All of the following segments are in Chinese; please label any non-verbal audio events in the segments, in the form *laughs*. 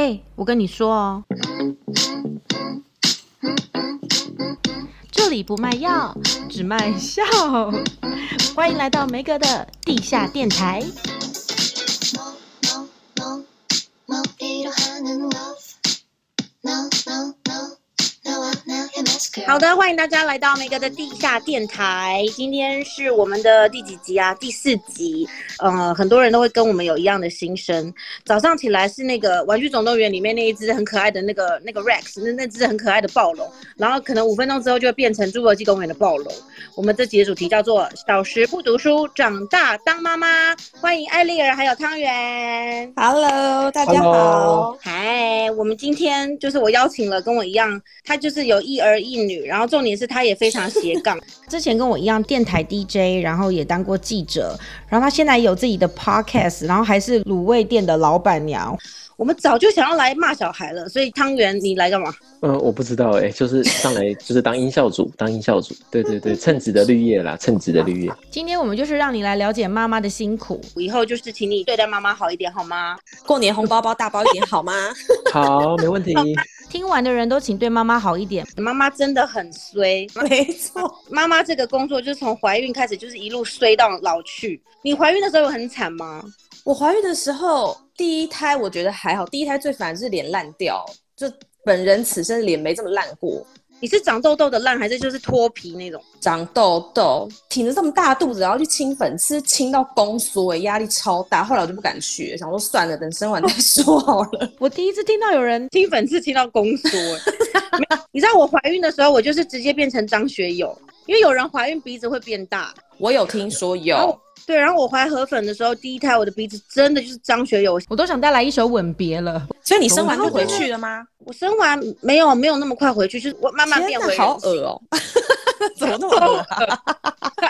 哎，我跟你说哦，这里不卖药，只卖笑。欢迎来到梅格的地下电台。好的，欢迎大家来到梅哥的地下电台。今天是我们的第几集啊？第四集。呃，很多人都会跟我们有一样的心声。早上起来是那个《玩具总动员》里面那一只很可爱的那个那个 Rex，那那只很可爱的暴龙。然后可能五分钟之后就会变成《侏罗纪公园》的暴龙。我们这集的主题叫做“小时不读书，长大当妈妈”。欢迎艾丽儿还有汤圆。Hello，大家好。嗨，我们今天就是我邀请了跟我一样，他就是有一儿一女。然后重点是他也非常斜杠，*laughs* 之前跟我一样电台 DJ，然后也当过记者，然后他现在有自己的 podcast，然后还是卤味店的老板娘。我们早就想要来骂小孩了，所以汤圆你来干嘛？嗯、呃，我不知道哎、欸，就是上来 *laughs* 就是当音效组，当音效组，对对对，称职的绿叶啦，称职的绿叶。今天我们就是让你来了解妈妈的辛苦，以后就是请你对待妈妈好一点好吗？过年红包包大包一点好吗？好，没问题。*laughs* 听完的人都请对妈妈好一点，妈妈真的很衰，没错，妈妈这个工作就是从怀孕开始就是一路衰到老去。你怀孕的时候有很惨吗？我怀孕的时候，第一胎我觉得还好，第一胎最烦是脸烂掉，就本人此生脸没这么烂过。你是长痘痘的烂，还是就是脱皮那种？长痘痘，挺着这么大肚子，然后去清粉刺，清到宫缩，压力超大。后来我就不敢学，想说算了，等生完再说好了。我第一次听到有人清粉刺清到宫缩，*laughs* 你知道我怀孕的时候，我就是直接变成张学友，因为有人怀孕鼻子会变大，我有听说有。对，然后我怀河粉的时候，第一胎我的鼻子真的就是张学友，我都想带来一首《吻别》了。所以你生完就回去了吗？我生完没有没有那么快回去，就是我慢慢变回。好恶哦！*laughs* 怎么那么 *laughs* 恶？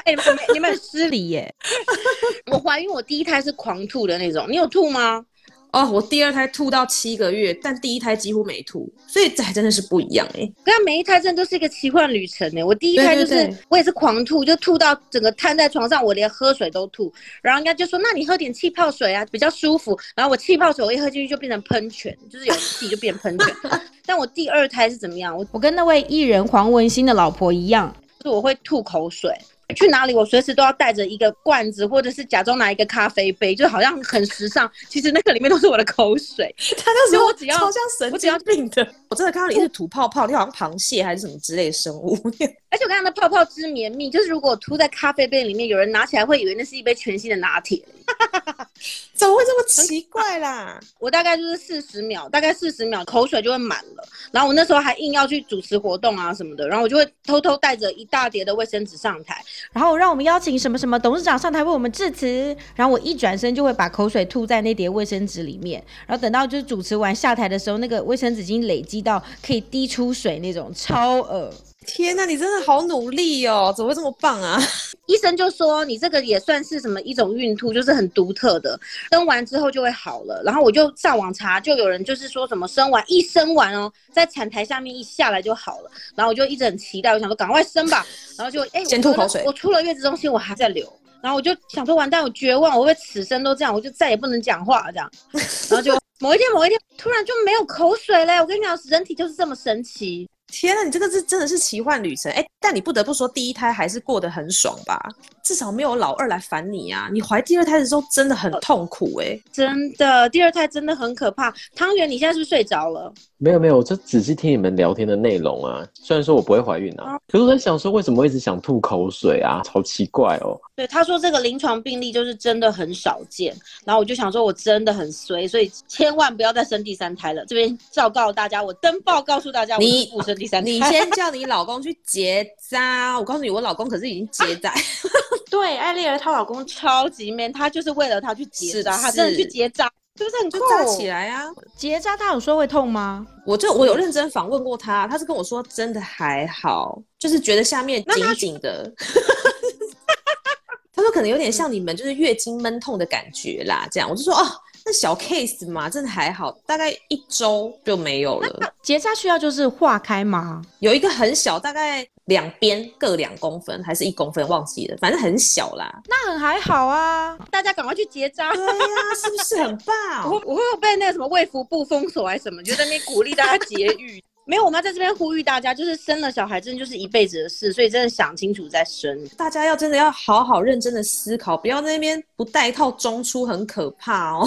哎、欸，你们失礼耶！*laughs* 我怀孕，我第一胎是狂吐的那种，你有吐吗？哦，我第二胎吐到七个月，但第一胎几乎没吐，所以这还真的是不一样哎、欸。跟每一胎真的都是一个奇幻旅程哎、欸。我第一胎就是我也是狂吐，就吐到整个瘫在床上，我连喝水都吐。然后人家就说：“那你喝点气泡水啊，比较舒服。”然后我气泡水我一喝进去就变成喷泉，就是有气就变喷泉。*laughs* 但我第二胎是怎么样？我我跟那位艺人黄文兴的老婆一样，就是我会吐口水。去哪里，我随时都要带着一个罐子，或者是假装拿一个咖啡杯，就好像很时尚。其实那个里面都是我的口水。*laughs* 他那时候我只要超像神经病的，*laughs* 我真的看到你一直吐泡泡，你好像螃蟹还是什么之类的生物。*laughs* 而且我看到那泡泡之绵密，就是如果吐在咖啡杯里面，有人拿起来会以为那是一杯全新的拿铁。*laughs* 怎么会这么奇怪啦？我大概就是四十秒，大概四十秒口水就会满了。然后我那时候还硬要去主持活动啊什么的，然后我就会偷偷带着一大叠的卫生纸上台。然后让我们邀请什么什么董事长上台为我们致辞，然后我一转身就会把口水吐在那叠卫生纸里面，然后等到就是主持完下台的时候，那个卫生纸已经累积到可以滴出水那种，超恶。天呐，你真的好努力哦！怎么会这么棒啊？*laughs* 医生就说你这个也算是什么一种孕吐，就是很独特的，生完之后就会好了。然后我就上网查，就有人就是说什么生完一生完哦，在产台下面一下来就好了。然后我就一直很期待，我想说赶快生吧。*laughs* 然后就哎，先吐口水。我出了月子中心，我还在流。然后我就想说完蛋，我绝望，我会此生都这样，我就再也不能讲话这样。*laughs* 然后就某一天某一天，突然就没有口水嘞！我跟你讲，人体就是这么神奇。天呐，你这个是真的是奇幻旅程哎！但你不得不说，第一胎还是过得很爽吧？至少没有老二来烦你啊！你怀第二胎的时候真的很痛苦哎，真的，第二胎真的很可怕。汤圆，你现在是不是睡着了？没有没有，我就仔细听你们聊天的内容啊。虽然说我不会怀孕啊，可是我在想说，为什么我一直想吐口水啊？好奇怪哦。对，他说这个临床病例就是真的很少见。然后我就想说，我真的很衰，所以千万不要再生第三胎了。这边昭告大家，我登报告诉大家，你不生第三胎。你先叫你老公去结扎。我告诉你，我老公可是已经结扎。啊、*laughs* 对，艾丽儿她老公超级 man，他就是为了她去结扎，他真的去结扎。是不是你就？扎起来啊！结扎他有说会痛吗？我就我有认真访问过他，他是跟我说真的还好，就是觉得下面紧紧的。*laughs* 他说可能有点像你们就是月经闷痛的感觉啦，这样我就说哦，那小 case 嘛，真的还好，大概一周就没有了。结扎需要就是化开吗？有一个很小，大概两边各两公分，还是一公分，忘记了，反正很小啦。那很还好啊，大家赶快去结扎。对呀、啊，是不是很 *laughs* 棒？我我会有被那个什么卫福部封锁还是什么？就在那边鼓励大家节育。没有，我们要在这边呼吁大家，就是生了小孩真的就是一辈子的事，所以真的想清楚再生。大家要真的要好好认真的思考，不要在那边不带套中出，很可怕哦。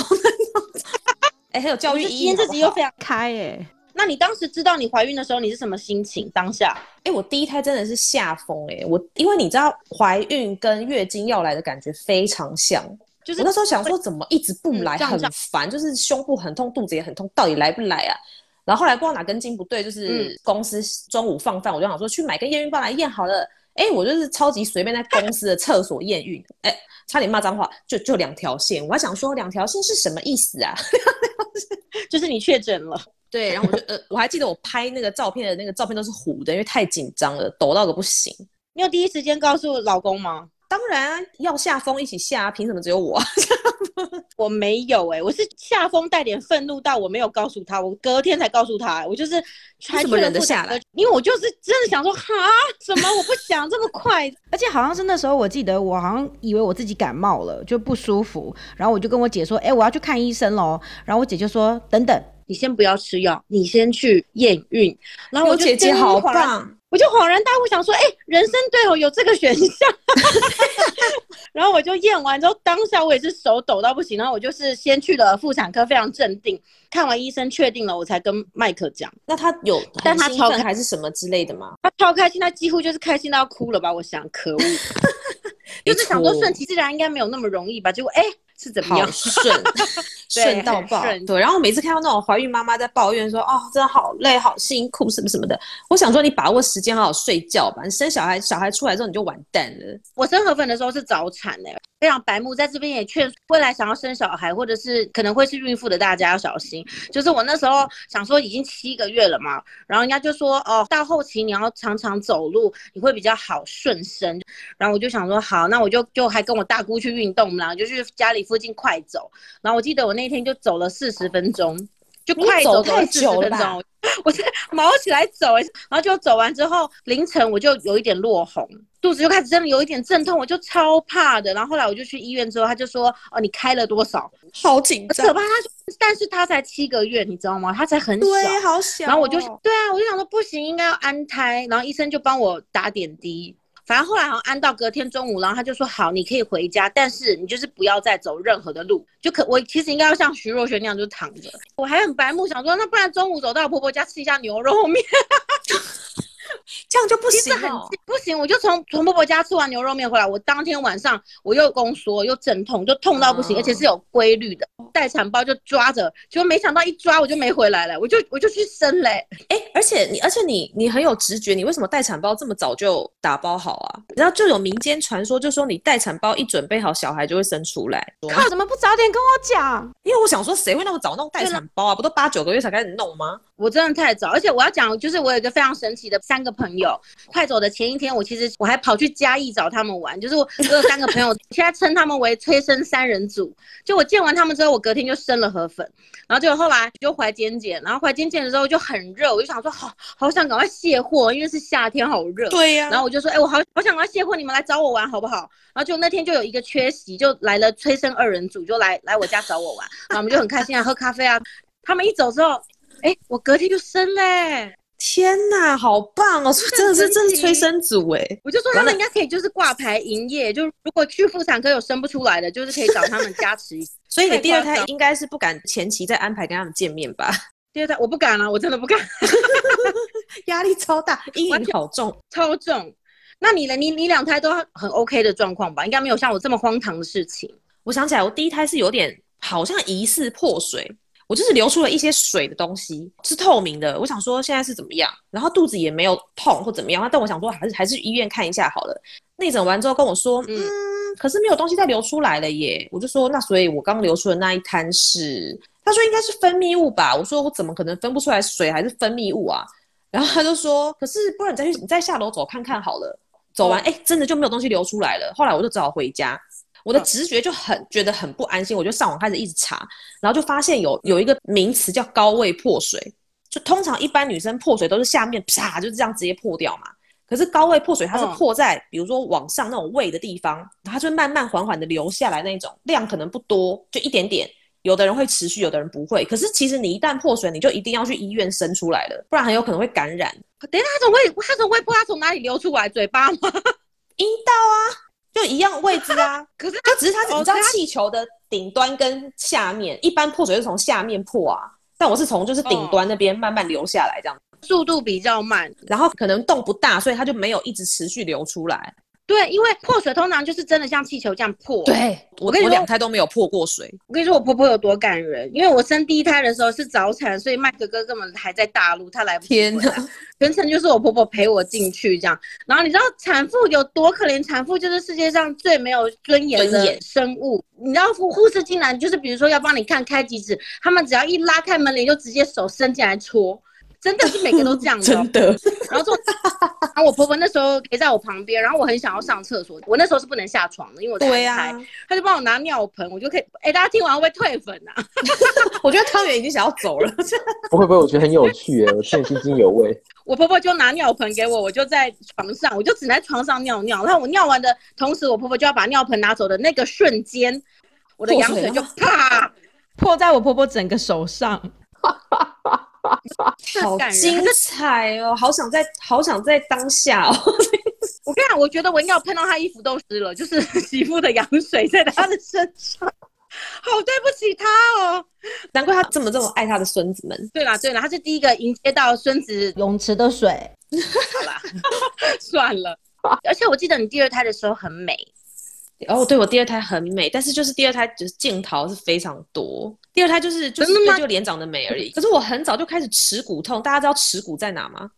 *laughs* 哎、欸，还有教育意义，自己又非常开哎、欸。那你当时知道你怀孕的时候，你是什么心情？当下？哎、欸，我第一胎真的是吓疯哎，我因为你知道怀孕跟月经要来的感觉非常像，就是我那时候想说怎么一直不来，很烦，就是胸部很痛，肚子也很痛，到底来不来啊？然后后来不知道哪根筋不对，就是公司中午放饭，我就想说去买个验孕棒来验好了。哎，我就是超级随便在公司的厕所验孕，哎，差点骂脏话，就就两条线。我还想说两条线是什么意思啊？*laughs* 就是你确诊了。对，然后我就呃，我还记得我拍那个照片的那个照片都是糊的，因为太紧张了，抖到个不行。你有第一时间告诉老公吗？当然要下风一起下，凭什么只有我？*laughs* 我没有哎、欸，我是下风带点愤怒到我没有告诉他，我隔天才告诉他，我就是什么忍得下来？因为我就是真的想说，哈，什么我不想这么快，*laughs* 而且好像是那时候我记得我好像以为我自己感冒了就不舒服，然后我就跟我姐说，哎、欸，我要去看医生喽，然后我姐就说，等等，你先不要吃药，你先去验孕，然后我姐姐好棒。我就恍然大悟，想说，哎、欸，人生对哦，有这个选项。*laughs* 然后我就验完之后，当下我也是手抖到不行。然后我就是先去了妇产科，非常镇定。看完医生确定了，我才跟麦克讲。那他有，但他超还是什么之类的吗？他超开心，他几乎就是开心到要哭了吧？我想，可恶，*laughs* 就是想说顺其自然应该没有那么容易吧？结果，哎、欸。是怎么样顺 *laughs* 顺到爆？对，然后每次看到那种怀孕妈妈在抱怨说：“哦，真的好累，好辛苦，什么什么的。”我想说，你把握时间，好好睡觉吧。你生小孩，小孩出来之后你就完蛋了。我生河粉的时候是早产的，非常白目。在这边也劝未来想要生小孩或者是可能会是孕妇的大家要小心。就是我那时候想说，已经七个月了嘛，然后人家就说：“哦，到后期你要常常走路，你会比较好顺生。”然后我就想说：“好，那我就就还跟我大姑去运动，然后就去家里附近快走。然后我记得我那天就走了四十分钟，就快走太久了。*laughs* 我是毛起来走，然后就走完之后，凌晨我就有一点落红，肚子就开始真的有一点阵痛，我就超怕的。然后后来我就去医院之后，他就说：“哦，你开了多少？好紧张，可怕。”他说，但是他才七个月，你知道吗？他才很小，对，好小。然后我就对啊，我就想说不行，应该要安胎。然后医生就帮我打点滴。反正后来好像安到隔天中午，然后他就说好，你可以回家，但是你就是不要再走任何的路，就可我其实应该要像徐若瑄那样就躺着。我还很白目，想说那不然中午走到我婆婆家吃一下牛肉面。*laughs* 这样就不行哦，不行，我就从从婆婆家吃完牛肉面回来，我当天晚上我又宫缩又阵痛，就痛到不行，而且是有规律的。待产包就抓着，结果没想到一抓我就没回来了，我就我就去生嘞。哎，而且你而且你你很有直觉，你为什么待产包这么早就打包好啊？然后就有民间传说，就说你待产包一准备好，小孩就会生出来。靠，怎么不早点跟我讲？因为我想说，谁会那么早弄待产包啊？不都八九个月才开始弄吗？我真的太早，而且我要讲，就是我有一个非常神奇的三个朋友。快走的前一天，我其实我还跑去嘉义找他们玩，就是我我有三个朋友，*laughs* 现在称他们为催生三人组。就我见完他们之后，我隔天就生了河粉，然后就后来就怀尖尖，然后怀尖尖的时候就很热，我就想说好好想赶快卸货，因为是夏天好热。对呀、啊。然后我就说，哎、欸，我好好想赶快卸货，你们来找我玩好不好？然后就那天就有一个缺席，就来了催生二人组，就来来我家找我玩，然后我们就很开心啊，喝咖啡啊。他们一走之后。哎、欸，我隔天就生嘞、欸！天哪，好棒哦！真的是真是催生组哎！我就说他们应该可以就是挂牌营业，就如果去妇产科有生不出来的，就是可以找他们加持。*laughs* 所以你第二胎应该是不敢前期再安排跟他们见面吧？第二胎我不敢了、啊，我真的不敢，*laughs* 压力超大，阴影好重，超重。那你呢？你你两胎都很 OK 的状况吧？应该没有像我这么荒唐的事情。我想起来，我第一胎是有点好像疑似破水。我就是流出了一些水的东西，是透明的。我想说现在是怎么样，然后肚子也没有痛或怎么样。但我想说还是还是去医院看一下好了。内诊完之后跟我说，嗯，可是没有东西再流出来了耶。我就说那所以我刚流出的那一滩是，他说应该是分泌物吧。我说我怎么可能分不出来水还是分泌物啊？然后他就说，可是不然你再去你再下楼走看看好了。走完哎、欸，真的就没有东西流出来了。后来我就只好回家。我的直觉就很觉得很不安心，我就上网开始一直查，然后就发现有有一个名词叫高位破水，就通常一般女生破水都是下面啪就这样直接破掉嘛，可是高位破水它是破在、嗯、比如说往上那种胃的地方，它就慢慢缓缓的流下来那种，量可能不多，就一点点，有的人会持续，有的人不会。可是其实你一旦破水，你就一定要去医院生出来了，不然很有可能会感染。等一下，他从胃，他从胃破，他从哪里流出来？嘴巴吗？*laughs* 阴道啊。就一样位置啊，*laughs* 可是它只是它，你知道气球的顶端跟下面，一般破水是从下面破啊，但我是从就是顶端那边慢慢流下来，这样速度比较慢，然后可能洞不大，所以它就没有一直持续流出来。对，因为破水通常就是真的像气球这样破。对，我跟你说，我两胎都没有破过水。我跟你说，我婆婆有多感人，因为我生第一胎的时候是早产，所以麦哥哥根本还在大陆，他来不及。天哪！全程就是我婆婆陪我进去这样。然后你知道产妇有多可怜？产妇就是世界上最没有尊严的生物。你知道护护士进来就是比如说要帮你看开几指，他们只要一拉开门帘，就直接手伸进来戳。真的是每个都这样子，*laughs* 真的。然后说，然后我婆婆那时候陪在我旁边，然后我很想要上厕所，我那时候是不能下床的，因为我胎胎，他、啊、就帮我拿尿盆，我就可以。哎、欸，大家听完会不会退粉啊？*laughs* 我觉得汤圆已经想要走了。*laughs* 不会不会，我觉得很有趣哎，我现在津津有味。我婆婆就拿尿盆给我，我就在床上，我就只能在床上尿尿。然后我尿完的同时，我婆婆就要把尿盆拿走的那个瞬间，我的羊水就啪泼在我婆婆整个手上。*laughs* 好精彩哦！好想在，好想在当下哦。*laughs* 我跟你讲，我觉得我应该要喷到他衣服都湿了，就是 *laughs* 媳妇的羊水在他的身上。好对不起他哦，难怪他这么这么爱他的孙子们。对啦对啦，他是第一个迎接到孙子泳池的水。好啦，算了。而且我记得你第二胎的时候很美。哦，对，我第二胎很美，但是就是第二胎就是镜头是非常多。第二胎就是就是就脸长得美而已。可是我很早就开始耻骨痛，大家知道耻骨在哪吗？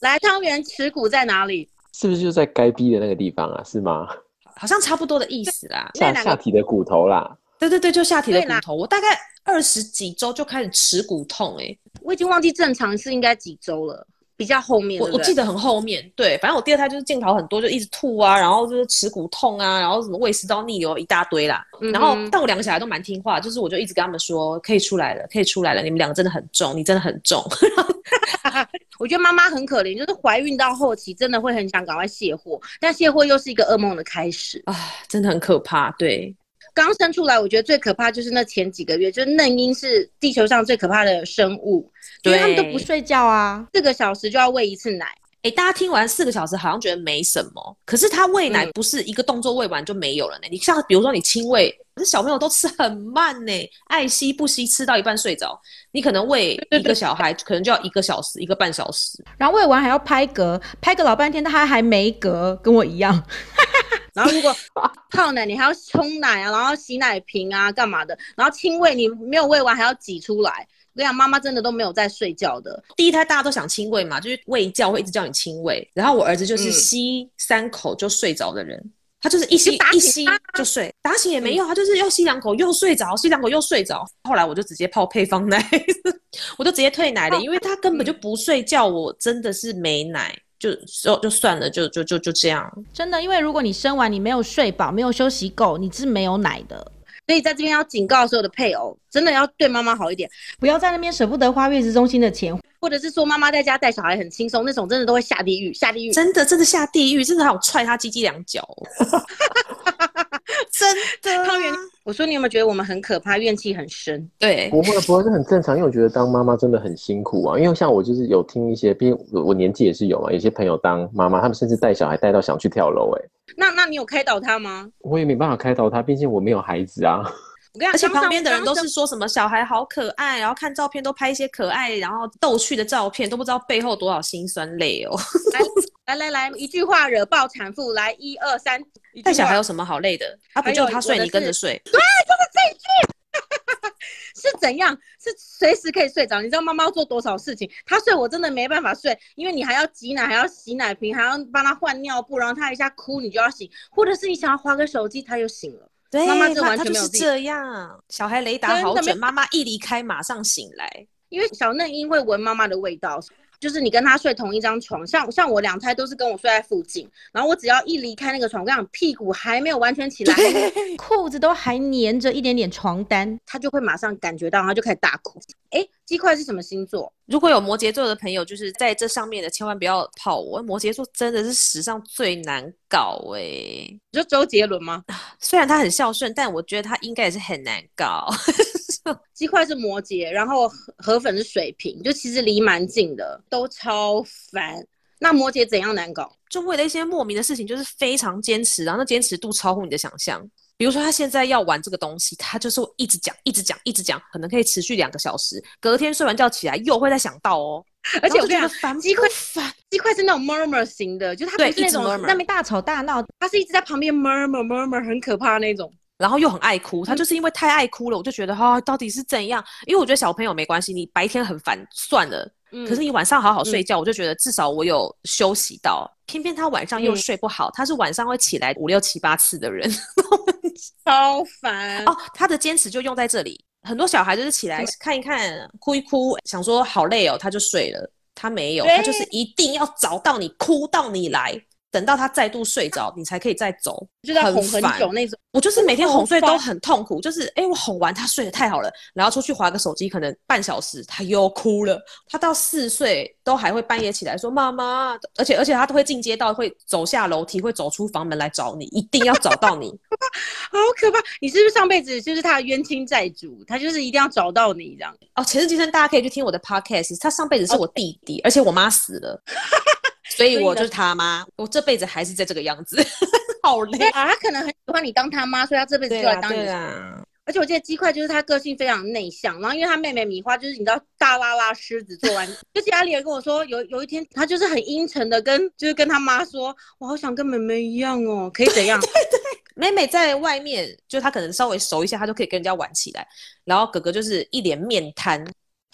来，汤圆，耻骨在哪里？是不是就在该逼的那个地方啊？是吗？好像差不多的意思啦。下下体的骨头啦。对对对，就下体的骨头。我大概二十几周就开始耻骨痛，欸，哎，我已经忘记正常是应该几周了。比较后面，我我记得很后面，对，反正我第二胎就是镜头很多，就一直吐啊，然后就是耻骨痛啊，然后什么胃食道逆流一大堆啦。嗯、然后，但我两个小孩都蛮听话，就是我就一直跟他们说，可以出来了，可以出来了，你们两个真的很重，你真的很重。*laughs* 我觉得妈妈很可怜，就是怀孕到后期真的会很想赶快卸货，但卸货又是一个噩梦的开始啊，真的很可怕。对，刚生出来，我觉得最可怕就是那前几个月，就是嫩婴是地球上最可怕的生物。因为他们都不睡觉啊，四个小时就要喂一次奶。哎、欸，大家听完四个小时好像觉得没什么，可是他喂奶不是一个动作喂完就没有了呢、嗯。你像比如说你亲喂，可是小朋友都吃很慢呢，爱吸不吸，吃到一半睡着。你可能喂一个小孩，可能就要一个小时、一个半小时，然后喂完还要拍嗝，拍个老半天，他还还没嗝，跟我一样。*laughs* 然后如果 *laughs* 泡奶，你还要冲奶啊，然后洗奶瓶啊，干嘛的？然后亲喂，你没有喂完还要挤出来。我跟你讲，妈妈真的都没有在睡觉的。第一胎大家都想亲喂嘛，就是喂觉会一直叫你亲喂。然后我儿子就是吸三口就睡着的人，嗯、他就是一吸一吸就睡，打醒也没用，他就是又吸两口又睡着，吸两口又睡着。后来我就直接泡配方奶，*laughs* 我就直接退奶了，因为他根本就不睡觉，我真的是没奶，就就就算了，就就就就这样。真的，因为如果你生完你没有睡饱，没有休息够，你是没有奶的。所以在这边要警告所有的配偶，真的要对妈妈好一点，不要在那边舍不得花月子中心的钱，或者是说妈妈在家带小孩很轻松那种，真的都会下地狱，下地狱，真的真的下地狱，真的还有踹他鸡鸡两脚，*laughs* 真的。汤圆，我说你有没有觉得我们很可怕，怨气很深？对，不会不会，这很正常，因为我觉得当妈妈真的很辛苦啊。因为像我就是有听一些，毕竟我我年纪也是有嘛，有些朋友当妈妈，他们甚至带小孩带到想去跳楼，哎，那那你有开导他吗？我也没办法开导他，毕竟我没有孩子啊。而且旁边的人都是说什么小孩好可爱，然后看照片都拍一些可爱然后逗趣的照片，都不知道背后多少辛酸泪哦。*laughs* 来来来来，一句话惹爆产妇，来一二三。带小孩有什么好累的？他不就他睡你跟着睡？对，就是这一句。*laughs* 是怎样？是随时可以睡着？你知道妈妈要做多少事情？他睡我真的没办法睡，因为你还要挤奶，还要洗奶瓶，还要帮他换尿布，然后他一下哭你就要醒，或者是你想要划个手机，他又醒了。对，妈妈这完全没有这样，小孩雷达好准，妈妈一离开马上醒来。因为小嫩因为闻妈妈的味道。就是你跟他睡同一张床，像像我两胎都是跟我睡在附近，然后我只要一离开那个床，我跟你讲屁股还没有完全起来，*laughs* 裤子都还粘着一点点床单，他就会马上感觉到，然后就开始大哭。哎，鸡块是什么星座？如果有摩羯座的朋友，就是在这上面的，千万不要泡我。摩羯座真的是史上最难搞哎、欸，你说周杰伦吗？*laughs* 虽然他很孝顺，但我觉得他应该也是很难搞。*laughs* 鸡块是摩羯，然后河粉是水瓶，就其实离蛮近的，都超烦。那摩羯怎样难搞？就为了一些莫名的事情，就是非常坚持，然后那坚持度超乎你的想象。比如说他现在要玩这个东西，他就是一直讲，一直讲，一直讲，可能可以持续两个小时。隔天睡完觉起来又会再想到哦。而且我觉得烦鸡块烦，鸡块是那种 murmur 型的，就他不是那种那边大吵大闹，他是一直在旁边 murmur murmur 很可怕那种。然后又很爱哭，他就是因为太爱哭了，我就觉得哈、哦，到底是怎样？因为我觉得小朋友没关系，你白天很烦算了，嗯、可是你晚上好好睡觉，嗯、我就觉得至少我有休息到。偏偏他晚上又睡不好，嗯、他是晚上会起来五六七八次的人，*laughs* 超烦哦。他的坚持就用在这里，很多小孩就是起来看一看，哭一哭，想说好累哦，他就睡了。他没有，他就是一定要找到你，哭到你来。等到他再度睡着，你才可以再走，就在哄很久那种。我就是每天哄睡都很痛苦，就是哎、欸，我哄完他睡得太好了，然后出去划个手机，可能半小时他又哭了。他到四岁都还会半夜起来说妈妈，而且而且他都会进阶到，会走下楼梯，会走出房门来找你，一定要找到你。*laughs* 好可怕！你是不是上辈子就是他的冤亲债主？他就是一定要找到你这样。哦，前世今生大家可以去听我的 podcast，他上辈子是我弟弟，而且我妈死了。*laughs* 所以我就是他妈，我这辈子还是在这个样子，*laughs* 好累啊！他可能很喜欢你当他妈，所以他这辈子就来当你。对啊。而且我记得鸡块就是他个性非常内向，然后因为他妹妹米花就是你知道大拉拉狮子做完，就是阿里人跟我说有有一天他就是很阴沉的跟就是跟他妈说，我好想跟妹妹一样哦，可以怎样？对对，妹妹在外面就他可能稍微熟一下，他就可以跟人家玩起来，然后哥哥就是一脸面瘫。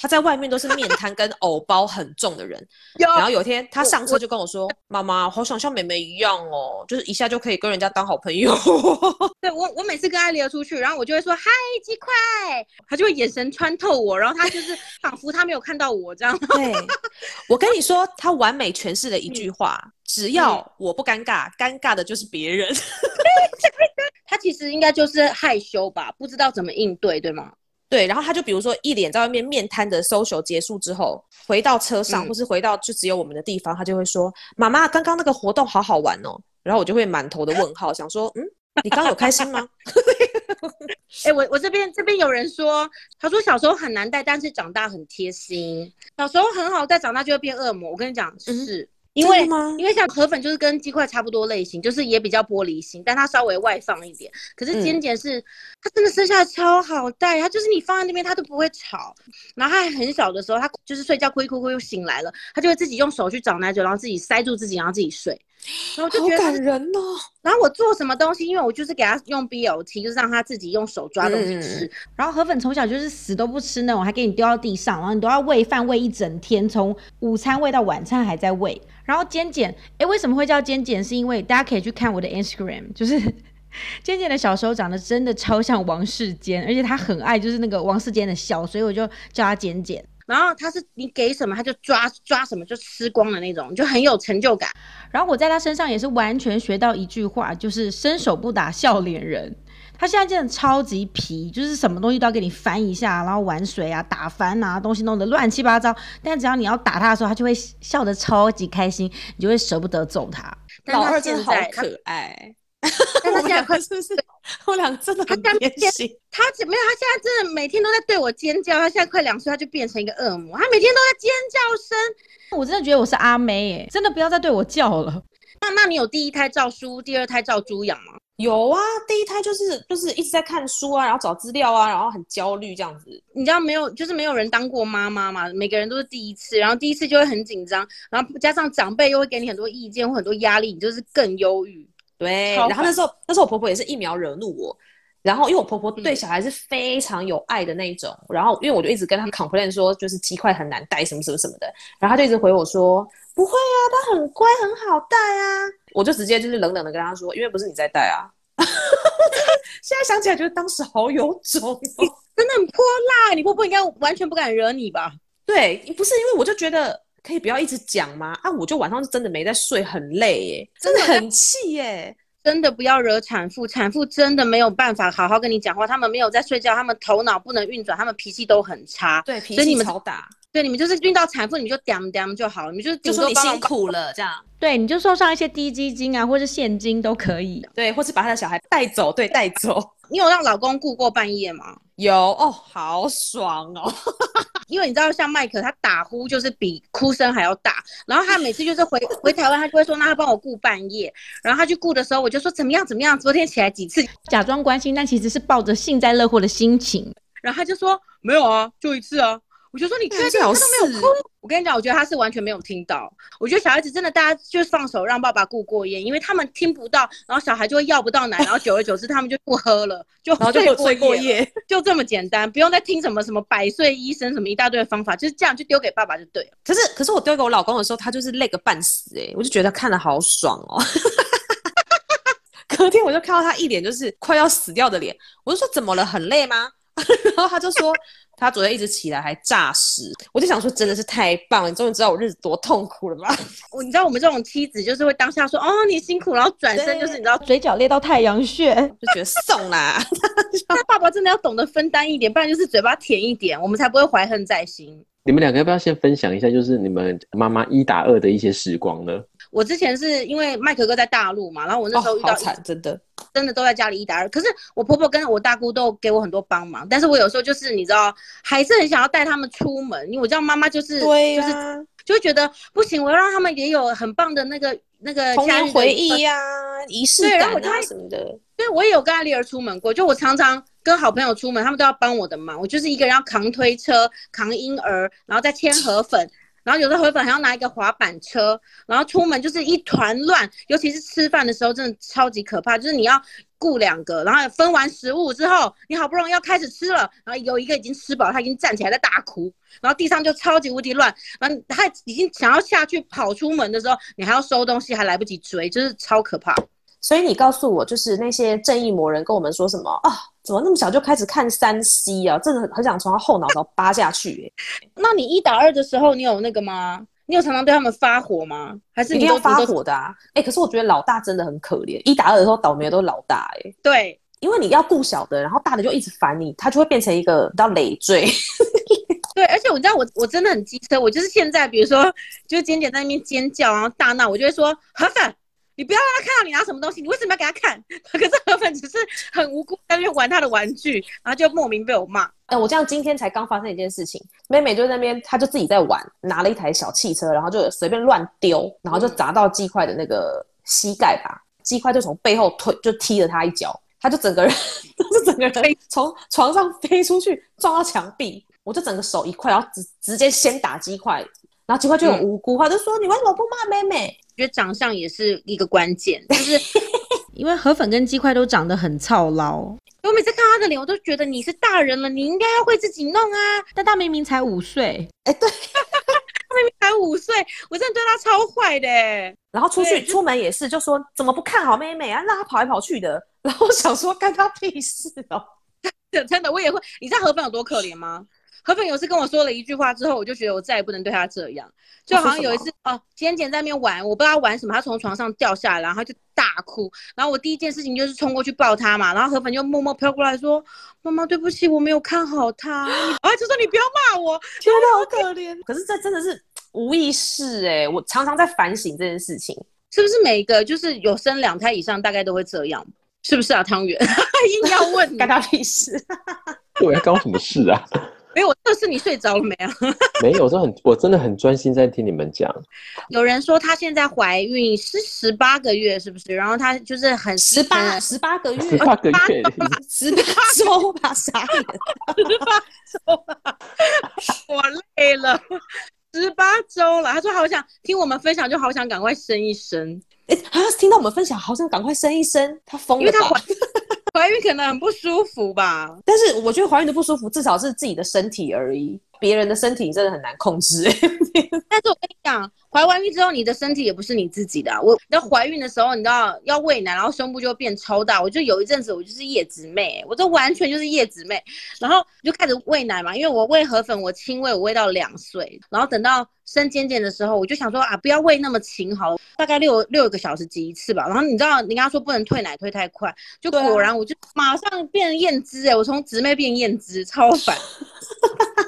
他在外面都是面瘫跟偶包很重的人，然后有一天他上车就跟我说：“妈妈，好想像妹妹一样哦，就是一下就可以跟人家当好朋友。*laughs* ”对我，我每次跟艾莉儿出去，然后我就会说：“嗨，鸡块。”他就会眼神穿透我，然后他就是仿佛他没有看到我这样。*laughs* 对，我跟你说，他完美诠释了一句话：嗯、只要我不尴尬，尴尬的就是别人。他其实应该就是害羞吧，不知道怎么应对，对吗？对，然后他就比如说一脸在外面面瘫的 social 结束之后，回到车上、嗯、或是回到就只有我们的地方，他就会说：“妈妈，刚刚那个活动好好玩哦。”然后我就会满头的问号，想说：“嗯，你刚刚有开心吗？” *laughs* 哎、欸，我我这边这边有人说，他说小时候很难带，但是长大很贴心。小时候很好带，长大就会变恶魔。我跟你讲，是。嗯因为因为像河粉就是跟鸡块差不多类型，就是也比较玻璃心，但它稍微外放一点。可是尖尖是，它、嗯、真的生下来超好带，它就是你放在那边它都不会吵。然后它还很小的时候，它就是睡觉哭一哭哭又醒来了，它就会自己用手去找奶嘴，然后自己塞住自己，然后自己睡。然后我就觉得好感人哦。然后我做什么东西，因为我就是给他用 BOT，就是让他自己用手抓东西吃。嗯、然后河粉从小就是死都不吃那种，还给你丢到地上，然后你都要喂饭喂一整天，从午餐喂到晚餐还在喂。然后尖尖，哎，为什么会叫尖尖？是因为大家可以去看我的 Instagram，就是 *laughs* 尖尖的小时候长得真的超像王世坚，而且他很爱就是那个王世坚的笑，所以我就叫他尖尖。然后他是你给什么他就抓抓什么就吃光的那种，就很有成就感。然后我在他身上也是完全学到一句话，就是伸手不打笑脸人。他现在真的超级皮，就是什么东西都要给你翻一下，然后玩水啊、打翻啊，东西弄得乱七八糟。但只要你要打他的时候，他就会笑得超级开心，你就会舍不得揍他。老二真的好可爱。*laughs* 但他现在快是不是？我俩真的很贴心。他没有，他现在真的每天都在对我尖叫。他现在快两岁，他就变成一个恶魔。他每天都在尖叫声。我真的觉得我是阿妹耶，真的不要再对我叫了。那那你有第一胎照书，第二胎照猪养吗？有啊，第一胎就是就是一直在看书啊，然后找资料啊，然后很焦虑这样子。你知道没有，就是没有人当过妈妈嘛，每个人都是第一次，然后第一次就会很紧张，然后加上长辈又会给你很多意见或很多压力，你就是更忧郁。对，然后那时候那时候我婆婆也是一秒惹怒我，然后因为我婆婆对小孩是非常有爱的那一种，嗯、然后因为我就一直跟她 complain 说，就是鸡块很难带什么什么什么的，然后她就一直回我说，不会啊，他很乖很好带啊。我就直接就是冷冷的跟她说，因为不是你在带啊。*laughs* 现在想起来觉得当时好有种，真的很泼辣。你婆婆应该完全不敢惹你吧？对，不是因为我就觉得可以不要一直讲吗？啊，我就晚上是真的没在睡，很累耶，真的很气耶。真的不要惹产妇，产妇真的没有办法好好跟你讲话，他们没有在睡觉，他们头脑不能运转，他们脾气都很差。对，脾气超大。对，你们就是遇到产妇，你就点点就好，你们就是就说你辛苦了这样。对，你就送上一些低基金啊，或是现金都可以。对，或是把他的小孩带走，对，带走。你有让老公顾过半夜吗？有哦，好爽哦。*laughs* 因为你知道，像麦克他打呼就是比哭声还要大，然后他每次就是回回台湾，他就会说，那他帮我顾半夜，然后他去顾的时候，我就说怎么样怎么样，昨天起来几次，假装关心，但其实是抱着幸灾乐祸的心情，然后他就说没有啊，就一次啊。我就说你确定他都没有哭？我跟你讲，我觉得他是完全没有听到。我觉得小孩子真的，大家就放手让爸爸顾过夜，因为他们听不到，然后小孩就会要不到奶，然后久而久之他们就不喝了，就然后就睡过夜，就这么简单，不用再听什么什么百岁医生什么一大堆的方法，就是这样就丢给爸爸就对了。可是可是我丢给我老公的时候，他就是累个半死哎、欸，我就觉得看的好爽哦。*laughs* 隔天我就看到他一脸就是快要死掉的脸，我就说怎么了？很累吗？*laughs* 然后他就说。他昨天一直起来还诈尸，我就想说真的是太棒了，你终于知道我日子多痛苦了吧？*laughs* 我你知道我们这种妻子就是会当下说哦你辛苦，然后转身就是你知道嘴角裂到太阳穴，*laughs* 就觉得送啦。那爸爸真的要懂得分担一点，不然就是嘴巴甜一点，我们才不会怀恨在心。你们两个要不要先分享一下，就是你们妈妈一打二的一些时光呢？我之前是因为麦克哥在大陆嘛，然后我那时候遇到、真的真的都在家里一打二。可是我婆婆跟我大姑都给我很多帮忙，但是我有时候就是你知道，还是很想要带他们出门，因为我知道妈妈就是对、啊、就是就会觉得不行，我要让他们也有很棒的那个那个童年回忆呀、啊、仪式感啊什么的。对，我也有跟阿丽儿出门过，就我常常跟好朋友出门，他们都要帮我的忙，我就是一个人要扛推车、扛婴儿，然后再牵河粉。然后有的河粉还要拿一个滑板车，然后出门就是一团乱，尤其是吃饭的时候真的超级可怕。就是你要雇两个，然后分完食物之后，你好不容易要开始吃了，然后有一个已经吃饱，他已经站起来在大哭，然后地上就超级无敌乱，然后他已经想要下去跑出门的时候，你还要收东西，还来不及追，就是超可怕。所以你告诉我，就是那些正义魔人跟我们说什么啊？怎么那么小就开始看三 C 啊？真的很想从他后脑勺扒下去耶！*laughs* 那你一打二的时候，你有那个吗？你有常常对他们发火吗？还是你要发火的啊？哎、欸，可是我觉得老大真的很可怜，一打二的时候倒霉的都是老大哎。对，因为你要顾小的，然后大的就一直烦你，他就会变成一个比较累赘。*laughs* 对，而且我知道我我真的很机车，我就是现在比如说就是简简在那边尖叫，然后大闹，我就会说河粉。你不要让他看到你拿什么东西，你为什么要给他看？*laughs* 可是河粉只是很无辜在那边玩他的玩具，然后就莫名被我骂。哎、欸，我这样今天才刚发生一件事情，妹妹就在那边，她就自己在玩，拿了一台小汽车，然后就随便乱丢，然后就砸到鸡块的那个膝盖吧，鸡块就从背后推，就踢了他一脚，他就整个人，*laughs* 就整个人从床上飞出去，撞到墙壁，我就整个手一块，然后直直接先打鸡块。然后鸡块就很无辜，他、嗯、就说：“你为什么不骂妹妹？”觉得长相也是一个关键，就是 *laughs* 因为河粉跟鸡块都长得很操劳。我每次看他的脸，我都觉得你是大人了，你应该要会自己弄啊。但他明明才五岁，哎，对，*laughs* 他明明才五岁，我真的对他超坏的。然后出去出门也是，就说怎么不看好妹妹啊，让她跑来跑去的。*laughs* 然后我想说，干他屁事哦！真的，我也会。你知道河粉有多可怜吗？河粉有次跟我说了一句话之后，我就觉得我再也不能对他这样。就好像有一次哦，简简在那边玩，我不知道玩什么，他从床上掉下来，然后他就大哭。然后我第一件事情就是冲过去抱他嘛。然后河粉就默默飘过来说：“妈妈，对不起，我没有看好他。*gasps* ”啊，就说你不要骂我，真的好可怜。可是这真的是无意识哎、欸，我常常在反省这件事情，是不是每个就是有生两胎以上，大概都会这样？是不是啊，汤圆？*laughs* 硬要问，干他屁事？对，关我什么事啊？没有，我测试你睡着了没有？*laughs* 没有，我都很，我真的很专心在听你们讲。有人说她现在怀孕是十八个月，是不是？然后她就是很十八十八个月，十八个月，十八周吧，傻眼，十八周吧，我累了，十八周了。她说好想听我们分享，就好想赶快生一生。哎，他听到我们分享，好想赶快生一生，她疯了，因为她怀。怀孕可能很不舒服吧，但是我觉得怀孕的不舒服至少是自己的身体而已，别人的身体真的很难控制。*laughs* 但是我跟你讲，怀完孕之后，你的身体也不是你自己的、啊。我在怀孕的时候，你知道要喂奶，然后胸部就会变超大。我就有一阵子，我就是叶子妹，我这完全就是叶子妹。然后就开始喂奶嘛，因为我喂河粉，我亲喂，我喂到两岁。然后等到生尖尖的时候，我就想说啊，不要喂那么勤，好了，大概六六个小时挤一次吧。然后你知道，人家说不能退奶退太快，就果然我就马上变燕姿哎，我从姊妹变燕姿，超烦。*laughs*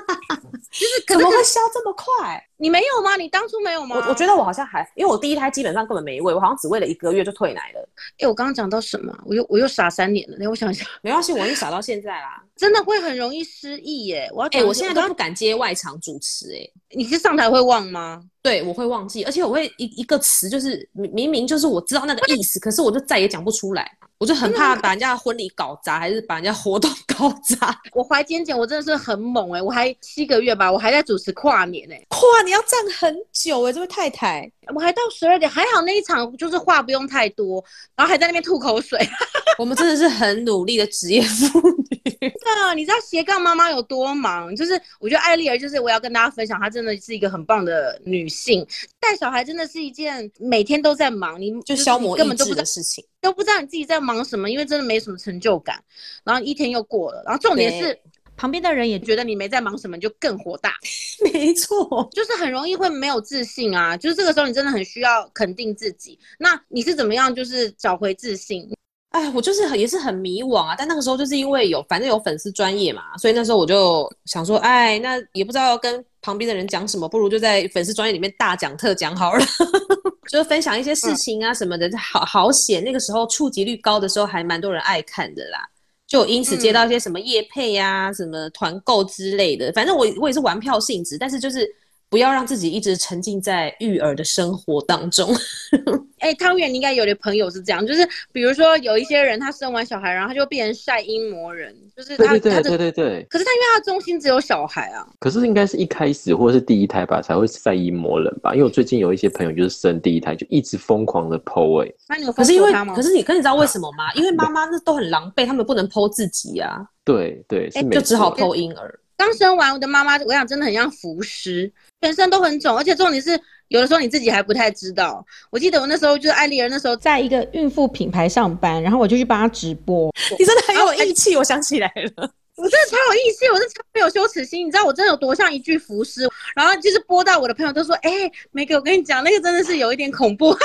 就是怎么会消这么快？你没有吗？你当初没有吗？我我觉得我好像还，因为我第一胎基本上根本没喂，我好像只喂了一个月就退奶了。哎、欸，我刚刚讲到什么？我又我又傻三年了。那我想想，没关系，我已经傻到现在啦。*laughs* 真的会很容易失忆耶。我要哎、欸，我现在都不敢接外场主持哎。你是上台会忘吗？对，我会忘记，而且我会一一个词就是明明就是我知道那个意思，可是我就再也讲不出来。我就很怕把人家的婚礼搞砸，还是把人家活动 *laughs* 搞砸。我怀尖尖，我真的是很猛哎、欸！我还七个月吧，我还在主持跨年哎、欸，跨年要站很久哎、欸，这位太太，我还到十二点，还好那一场就是话不用太多，然后还在那边吐口水。*laughs* 我们真的是很努力的职业妇女。真的，你知道斜杠妈妈有多忙？就是我觉得艾丽儿，就是我要跟大家分享，她真的是一个很棒的女性。带小孩真的是一件每天都在忙，你就消磨意志的事情，都不知道你自己在忙什么，因为真的没什么成就感。然后一天又过了，然后重点是旁边的人也觉得你没在忙什么，就更火大。*laughs* 没错，就是很容易会没有自信啊。就是这个时候你真的很需要肯定自己。那你是怎么样就是找回自信？哎，我就是很也是很迷惘啊。但那个时候就是因为有反正有粉丝专业嘛，所以那时候我就想说，哎，那也不知道要跟旁边的人讲什么，不如就在粉丝专业里面大讲特讲好了。*laughs* 就是分享一些事情啊什么的，嗯、好好写。那个时候触及率高的时候，还蛮多人爱看的啦。就因此接到一些什么业配呀、啊、嗯、什么团购之类的。反正我我也是玩票性质，但是就是不要让自己一直沉浸在育儿的生活当中。*laughs* 哎、欸，汤圆，你应该有的朋友是这样，就是比如说有一些人他生完小孩，然后他就变成晒阴魔人。就是他，对对对他对对对。可是他因为他中心只有小孩啊。可是应该是一开始或者是第一胎吧，才会晒阴魔人吧？因为我最近有一些朋友就是生第一胎就一直疯狂的哎、欸。那你有可是因为，可是你，可是你知道为什么吗？啊、因为妈 *laughs* 妈那都很狼狈，他们不能 po 自己啊。对对，哎、欸，就只好 po 婴儿。刚生完我的妈妈，我想真的很像浮尸，全身都很肿，而且重点是有的时候你自己还不太知道。我记得我那时候就是艾丽儿，那时候在一个孕妇品牌上班，然后我就去帮她直播。*laughs* 你真的很有义气，我想起来了。*laughs* 我真的超有义气，我是超没有羞耻心，你知道我真的有多像一具浮尸。然后就是播到我的朋友都说：“哎、欸，梅哥，我跟你讲，那个真的是有一点恐怖。”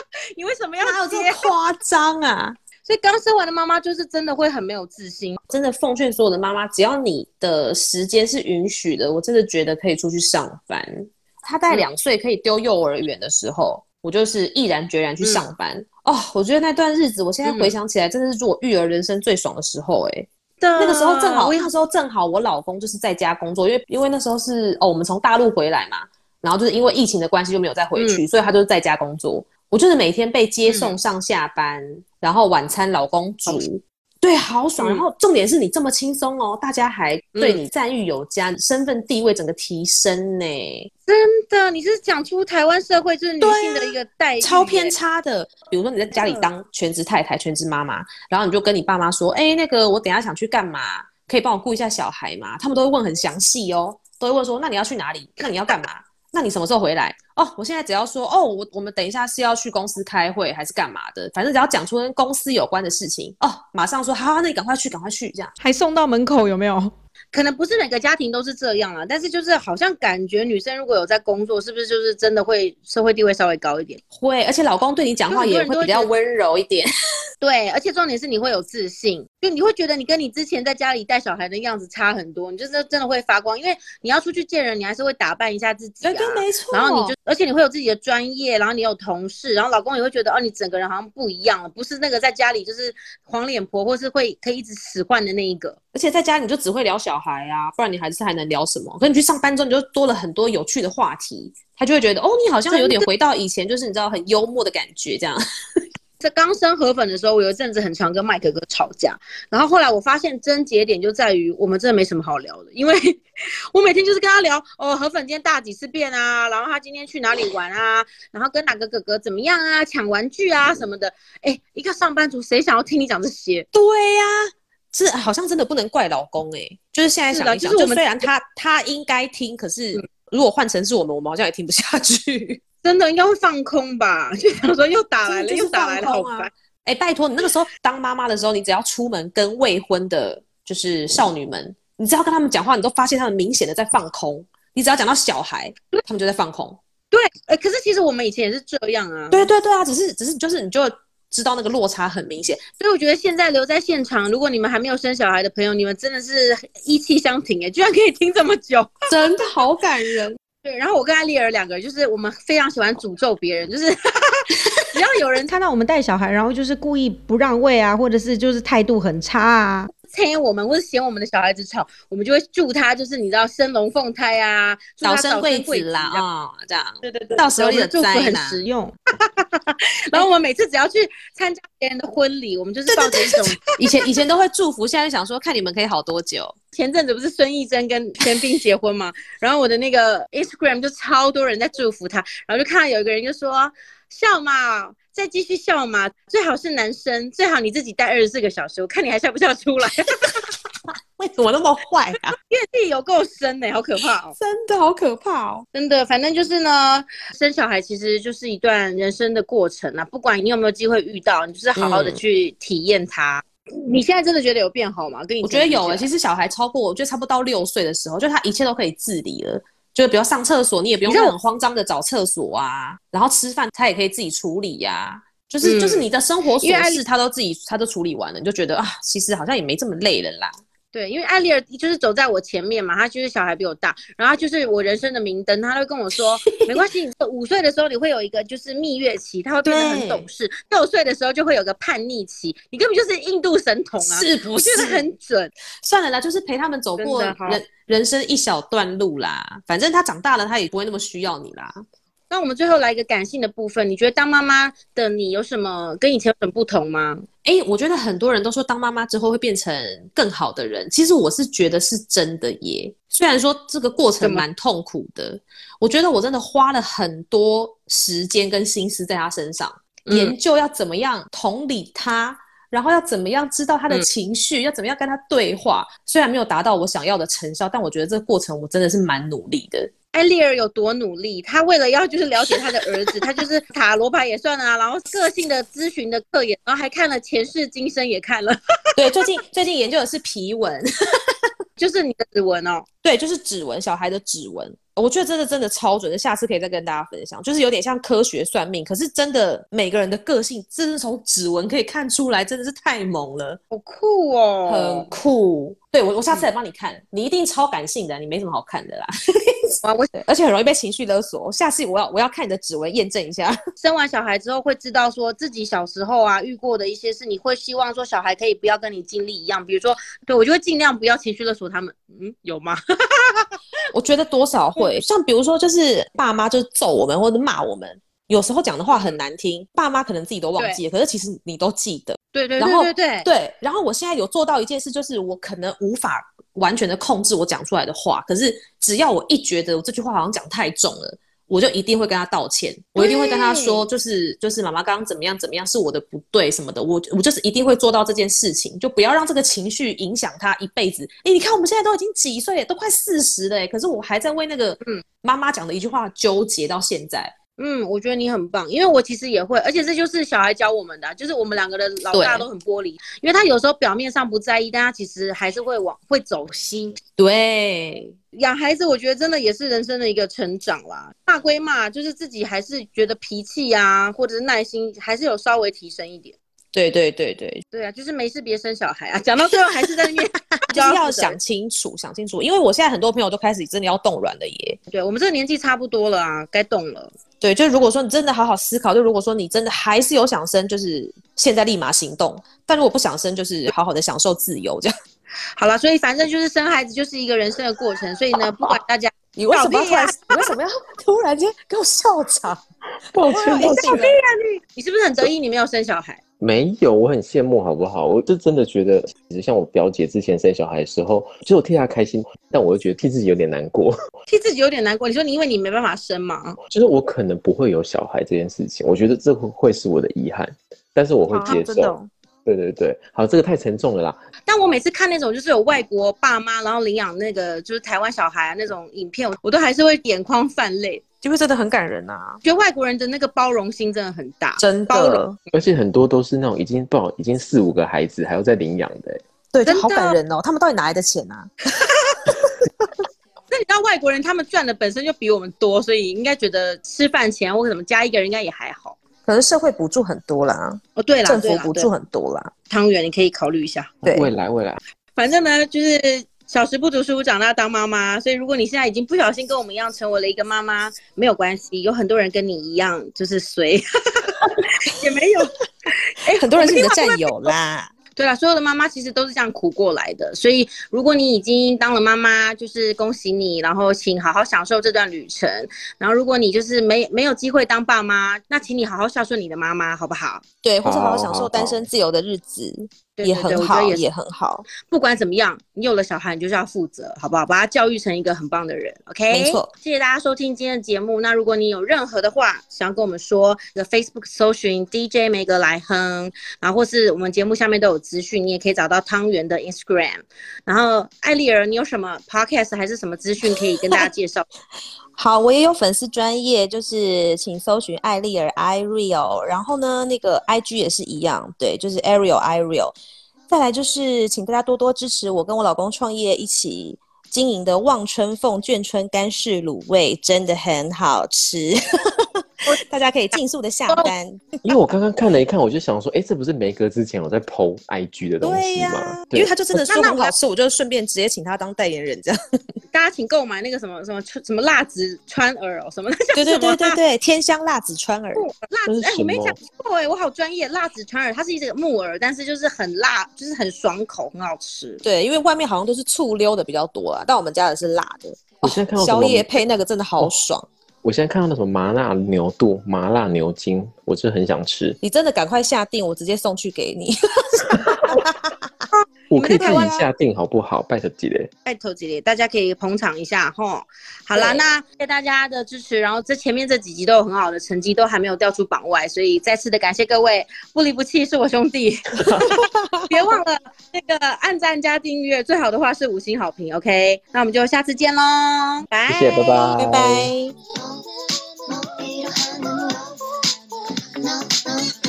*laughs* 你为什么要哪有这么夸张啊？所以刚生完的妈妈就是真的会很没有自信。真的奉劝所有的妈妈，只要你的时间是允许的，我真的觉得可以出去上班。他带两岁可以丢幼儿园的时候，嗯、我就是毅然决然去上班。嗯、哦，我觉得那段日子，我现在回想起来，真的是做我育儿人生最爽的时候、欸。哎。那个时候正好，我那时候正好我老公就是在家工作，因为因为那时候是哦，我们从大陆回来嘛，然后就是因为疫情的关系就没有再回去，嗯、所以他就是在家工作。我就是每天被接送上下班，嗯、然后晚餐老公煮。嗯对，好爽。然后重点是你这么轻松哦，大家还对你赞誉有加，嗯、身份地位整个提升呢。真的，你是讲出台湾社会就是女性的一个待遇，超偏差的。比如说你在家里当全职太太、全职妈妈，然后你就跟你爸妈说：“哎，那个我等下想去干嘛？可以帮我顾一下小孩吗？”他们都会问很详细哦，都会问说：“那你要去哪里？那你要干嘛？”那你什么时候回来？哦，我现在只要说哦，我我们等一下是要去公司开会还是干嘛的？反正只要讲出跟公司有关的事情哦，马上说好，那你赶快去，赶快去，这样还送到门口有没有？可能不是每个家庭都是这样啊，但是就是好像感觉女生如果有在工作，是不是就是真的会社会地位稍微高一点？会，而且老公对你讲话也会比较温柔一点。*laughs* 对，而且重点是你会有自信，就你会觉得你跟你之前在家里带小孩的样子差很多，你就是真的会发光，因为你要出去见人，你还是会打扮一下自己啊。对，没错。然后你就，而且你会有自己的专业，然后你有同事，然后老公也会觉得哦，你整个人好像不一样了，不是那个在家里就是黄脸婆，或是会可以一直使唤的那一个。而且在家你就只会聊小孩啊，不然你还是还能聊什么？可是你去上班之后，你就多了很多有趣的话题，他就会觉得哦，你好像有点回到以前，就是你知道很幽默的感觉这样。在刚生河粉的时候，我有一阵子很常跟麦可哥吵架，然后后来我发现症结点就在于我们真的没什么好聊的，因为 *laughs* 我每天就是跟他聊哦，河粉今天大几次便啊，然后他今天去哪里玩啊，然后跟哪个哥哥怎么样啊，抢玩具啊什么的。哎，一个上班族谁想要听你讲这些？*laughs* 对呀、啊。是好像真的不能怪老公哎、欸，就是现在想一想，就是我们虽然他他应该听，可是如果换成是我们，我们好像也听不下去。真的应该会放空吧？*laughs* 就想说又打来了，又打来了，好烦。哎、欸，拜托你那个时候当妈妈的时候，你只要出门跟未婚的，就是少女们，你只要跟他们讲话，你都发现他们明显的在放空。你只要讲到小孩，他们就在放空。对，哎、欸，可是其实我们以前也是这样啊。对对对啊，只是只是就是你就知道那个落差很明显。所以我觉得现在留在现场，如果你们还没有生小孩的朋友，你们真的是意气相挺哎，居然可以听这么久，真的好感人。对，然后我跟艾丽儿两个人，就是我们非常喜欢诅咒别人，就是 *laughs* 只要有人看到我们带小孩，然后就是故意不让位啊，或者是就是态度很差啊。催我们或者嫌我们的小孩子吵，我们就会祝他，就是你知道生龙凤胎啊，早生贵子啦啊、哦，这样。对对对，到时候你的祝福很实用。*laughs* 然后我们每次只要去参加别人的婚礼，我们就是抱着一种以前以前都会祝福，现在想说看你们可以好多久。前阵子不是孙艺珍跟玄彬结婚嘛？*laughs* 然后我的那个 Instagram 就超多人在祝福他，然后就看到有一个人就说笑嘛。再继续笑嘛，最好是男生，最好你自己待二十四个小时，我看你还笑不笑出来？*laughs* 为什么那么坏啊？*laughs* 因为自己有够深呢、欸，好可怕哦！真的好可怕哦！真的，反正就是呢，生小孩其实就是一段人生的过程啊。不管你有没有机会遇到，你就是好好的去体验它、嗯。你现在真的觉得有变好吗？跟你我觉得有诶、欸。其实小孩超过，我觉得差不多到六岁的时候，就他一切都可以自理了。就比如上厕所，你也不用很慌张的找厕所啊，然后吃饭他也可以自己处理呀、啊，就是、嗯、就是你的生活琐事他都自己他都处理完了，你就觉得啊，其实好像也没这么累了啦。对，因为艾丽儿就是走在我前面嘛，她就是小孩比我大，然后她就是我人生的明灯，她会跟我说，*laughs* 没关系，你五岁的时候你会有一个就是蜜月期，他会变得很懂事；六岁的时候就会有个叛逆期，你根本就是印度神童啊，是不是？我觉得很准。算了啦，就是陪他们走过人人生一小段路啦，反正他长大了，他也不会那么需要你啦。那我们最后来一个感性的部分，你觉得当妈妈的你有什么跟以前有什么不同吗？哎、欸，我觉得很多人都说当妈妈之后会变成更好的人，其实我是觉得是真的耶。虽然说这个过程蛮痛苦的，我觉得我真的花了很多时间跟心思在他身上，嗯、研究要怎么样同理他，然后要怎么样知道他的情绪，嗯、要怎么样跟他对话。虽然没有达到我想要的成效，但我觉得这个过程我真的是蛮努力的。艾丽尔有多努力？她为了要就是了解她的儿子，她就是 *laughs* 塔罗牌也算啊，然后个性的咨询的课也，然后还看了前世今生也看了。*laughs* 对，最近最近研究的是皮纹，*laughs* 就是你的指纹哦。对，就是指纹，小孩的指纹。我觉得真的真的超准的，下次可以再跟大家分享。就是有点像科学算命，可是真的每个人的个性，真的从指纹可以看出来，真的是太猛了，好酷哦，很酷。对，我我下次来帮你看，嗯，你一定超感性的，你没什么好看的啦。*laughs* 哇，我而且很容易被情绪勒索。下次我要我要看你的指纹验证一下。*laughs* 生完小孩之后会知道说自己小时候啊遇过的一些事，你会希望说小孩可以不要跟你经历一样，比如说，对我就会尽量不要情绪勒索他们。嗯，有吗？*laughs* 我觉得多少会，像比如说就是爸妈就揍我们或者骂我们，有时候讲的话很难听，爸妈可能自己都忘记了，可是其实你都记得。对对对对对对，对。然后我现在有做到一件事，就是我可能无法完全的控制我讲出来的话，可是只要我一觉得我这句话好像讲太重了。我就一定会跟他道歉，我一定会跟他说，就是就是妈妈刚刚怎么样怎么样是我的不对什么的，我我就是一定会做到这件事情，就不要让这个情绪影响他一辈子。哎，你看我们现在都已经几岁了，都快四十了，哎，可是我还在为那个嗯妈妈讲的一句话纠结到现在。嗯，我觉得你很棒，因为我其实也会，而且这就是小孩教我们的啊，就是我们两个的老大都很玻璃，因为他有时候表面上不在意，但他其实还是会往会走心。对，养孩子我觉得真的也是人生的一个成长啦。骂归骂，就是自己还是觉得脾气啊，或者是耐心还是有稍微提升一点。对对对对对啊，就是没事别生小孩啊，讲到最后还是在那边，*laughs* 就是要想清楚，想清楚，因为我现在很多朋友都开始真的要冻卵了耶。对，我们这个年纪差不多了啊，该动了。对，就如果说你真的好好思考，就如果说你真的还是有想生，就是现在立马行动；但如果不想生，就是好好的享受自由这样。好了，所以反正就是生孩子就是一个人生的过程，所以呢，不管大家，你为什么要突然，你为什么要 *laughs* 突然间给我笑场？*laughs* 抱歉，抱歉，你你是不是很得意你没有生小孩？没有，我很羡慕，好不好？我就真的觉得，其实像我表姐之前生小孩的时候，就我替她开心，但我又觉得替自己有点难过，*laughs* 替自己有点难过。你说你因为你没办法生嘛？就是我可能不会有小孩这件事情，我觉得这会会是我的遗憾，但是我会接受。对对对，好，这个太沉重了啦。但我每次看那种就是有外国爸妈然后领养那个就是台湾小孩啊那种影片，我都还是会眼眶泛泪，因为真的很感人啊。觉得外国人的那个包容心真的很大，真的。包容，而且很多都是那种已经不好，已经四五个孩子还要再领养的，对，真的好感人哦。他们到底哪来的钱啊？*laughs* 那你知道外国人他们赚的本身就比我们多，所以应该觉得吃饭钱或者什么加一个人应该也还好。可能社会补助很多啦，哦对啦，政府补助很多啦。汤圆你可以考虑一下，对，未来未来。反正呢，就是小时不读书，长大当妈妈。所以如果你现在已经不小心跟我们一样成为了一个妈妈，没有关系，有很多人跟你一样就是随，*laughs* 也没有，哎，*laughs* 很多人是你的战友啦。对了，所有的妈妈其实都是这样苦过来的，所以如果你已经当了妈妈，就是恭喜你，然后请好好享受这段旅程。然后如果你就是没没有机会当爸妈，那请你好好孝顺你的妈妈，好不好？对，或者好好享受单身自由的日子。也很好，也，也很好。不管怎么样，你有了小孩，你就是要负责，好不好？把他教育成一个很棒的人。OK，没错。谢谢大家收听今天的节目。那如果你有任何的话想要跟我们说，的 Facebook 搜寻 DJ 梅格来哼，然后或是我们节目下面都有资讯，你也可以找到汤圆的 Instagram。然后艾丽儿，你有什么 Podcast 还是什么资讯可以跟大家介绍？*laughs* 好，我也有粉丝专业，就是请搜寻艾丽儿 Ireal，然后呢，那个 IG 也是一样，对，就是 Ariel Ireal。再来就是请大家多多支持我跟我老公创业一起经营的望春凤眷春干式卤味，真的很好吃。大家可以尽速的下单，因为我刚刚看了一看，我就想说，哎、欸，这不是梅哥之前我在 PO IG 的东西吗？对呀，因为他就真的说很好吃，我就顺便直接请他当代言人，这样。大家请购买那个什么什么什么辣子川耳哦，什么对对对对对，天香辣子川耳，辣子哎，你没讲错哎，我好专业，辣子川耳，它是一个木耳，但是就是很辣，就是很爽口，很好吃。对，因为外面好像都是醋溜的比较多啊，但我们家的是辣的。我现在看到宵夜配那个真的好爽。哦我现在看到那什么麻辣牛肚、麻辣牛筋，我真的很想吃。你真的赶快下定，我直接送去给你。*laughs* *laughs* 我可以自己下定好不好？拜托几嘞？拜托几嘞？大家可以捧场一下哈。好啦，那谢谢大家的支持。然后这前面这几集都有很好的成绩，都还没有掉出榜外，所以再次的感谢各位，不离不弃是我兄弟。*laughs* 别忘了那个按赞加订阅，最好的话是五星好评。OK，那我们就下次见喽，拜谢谢，拜拜，拜拜。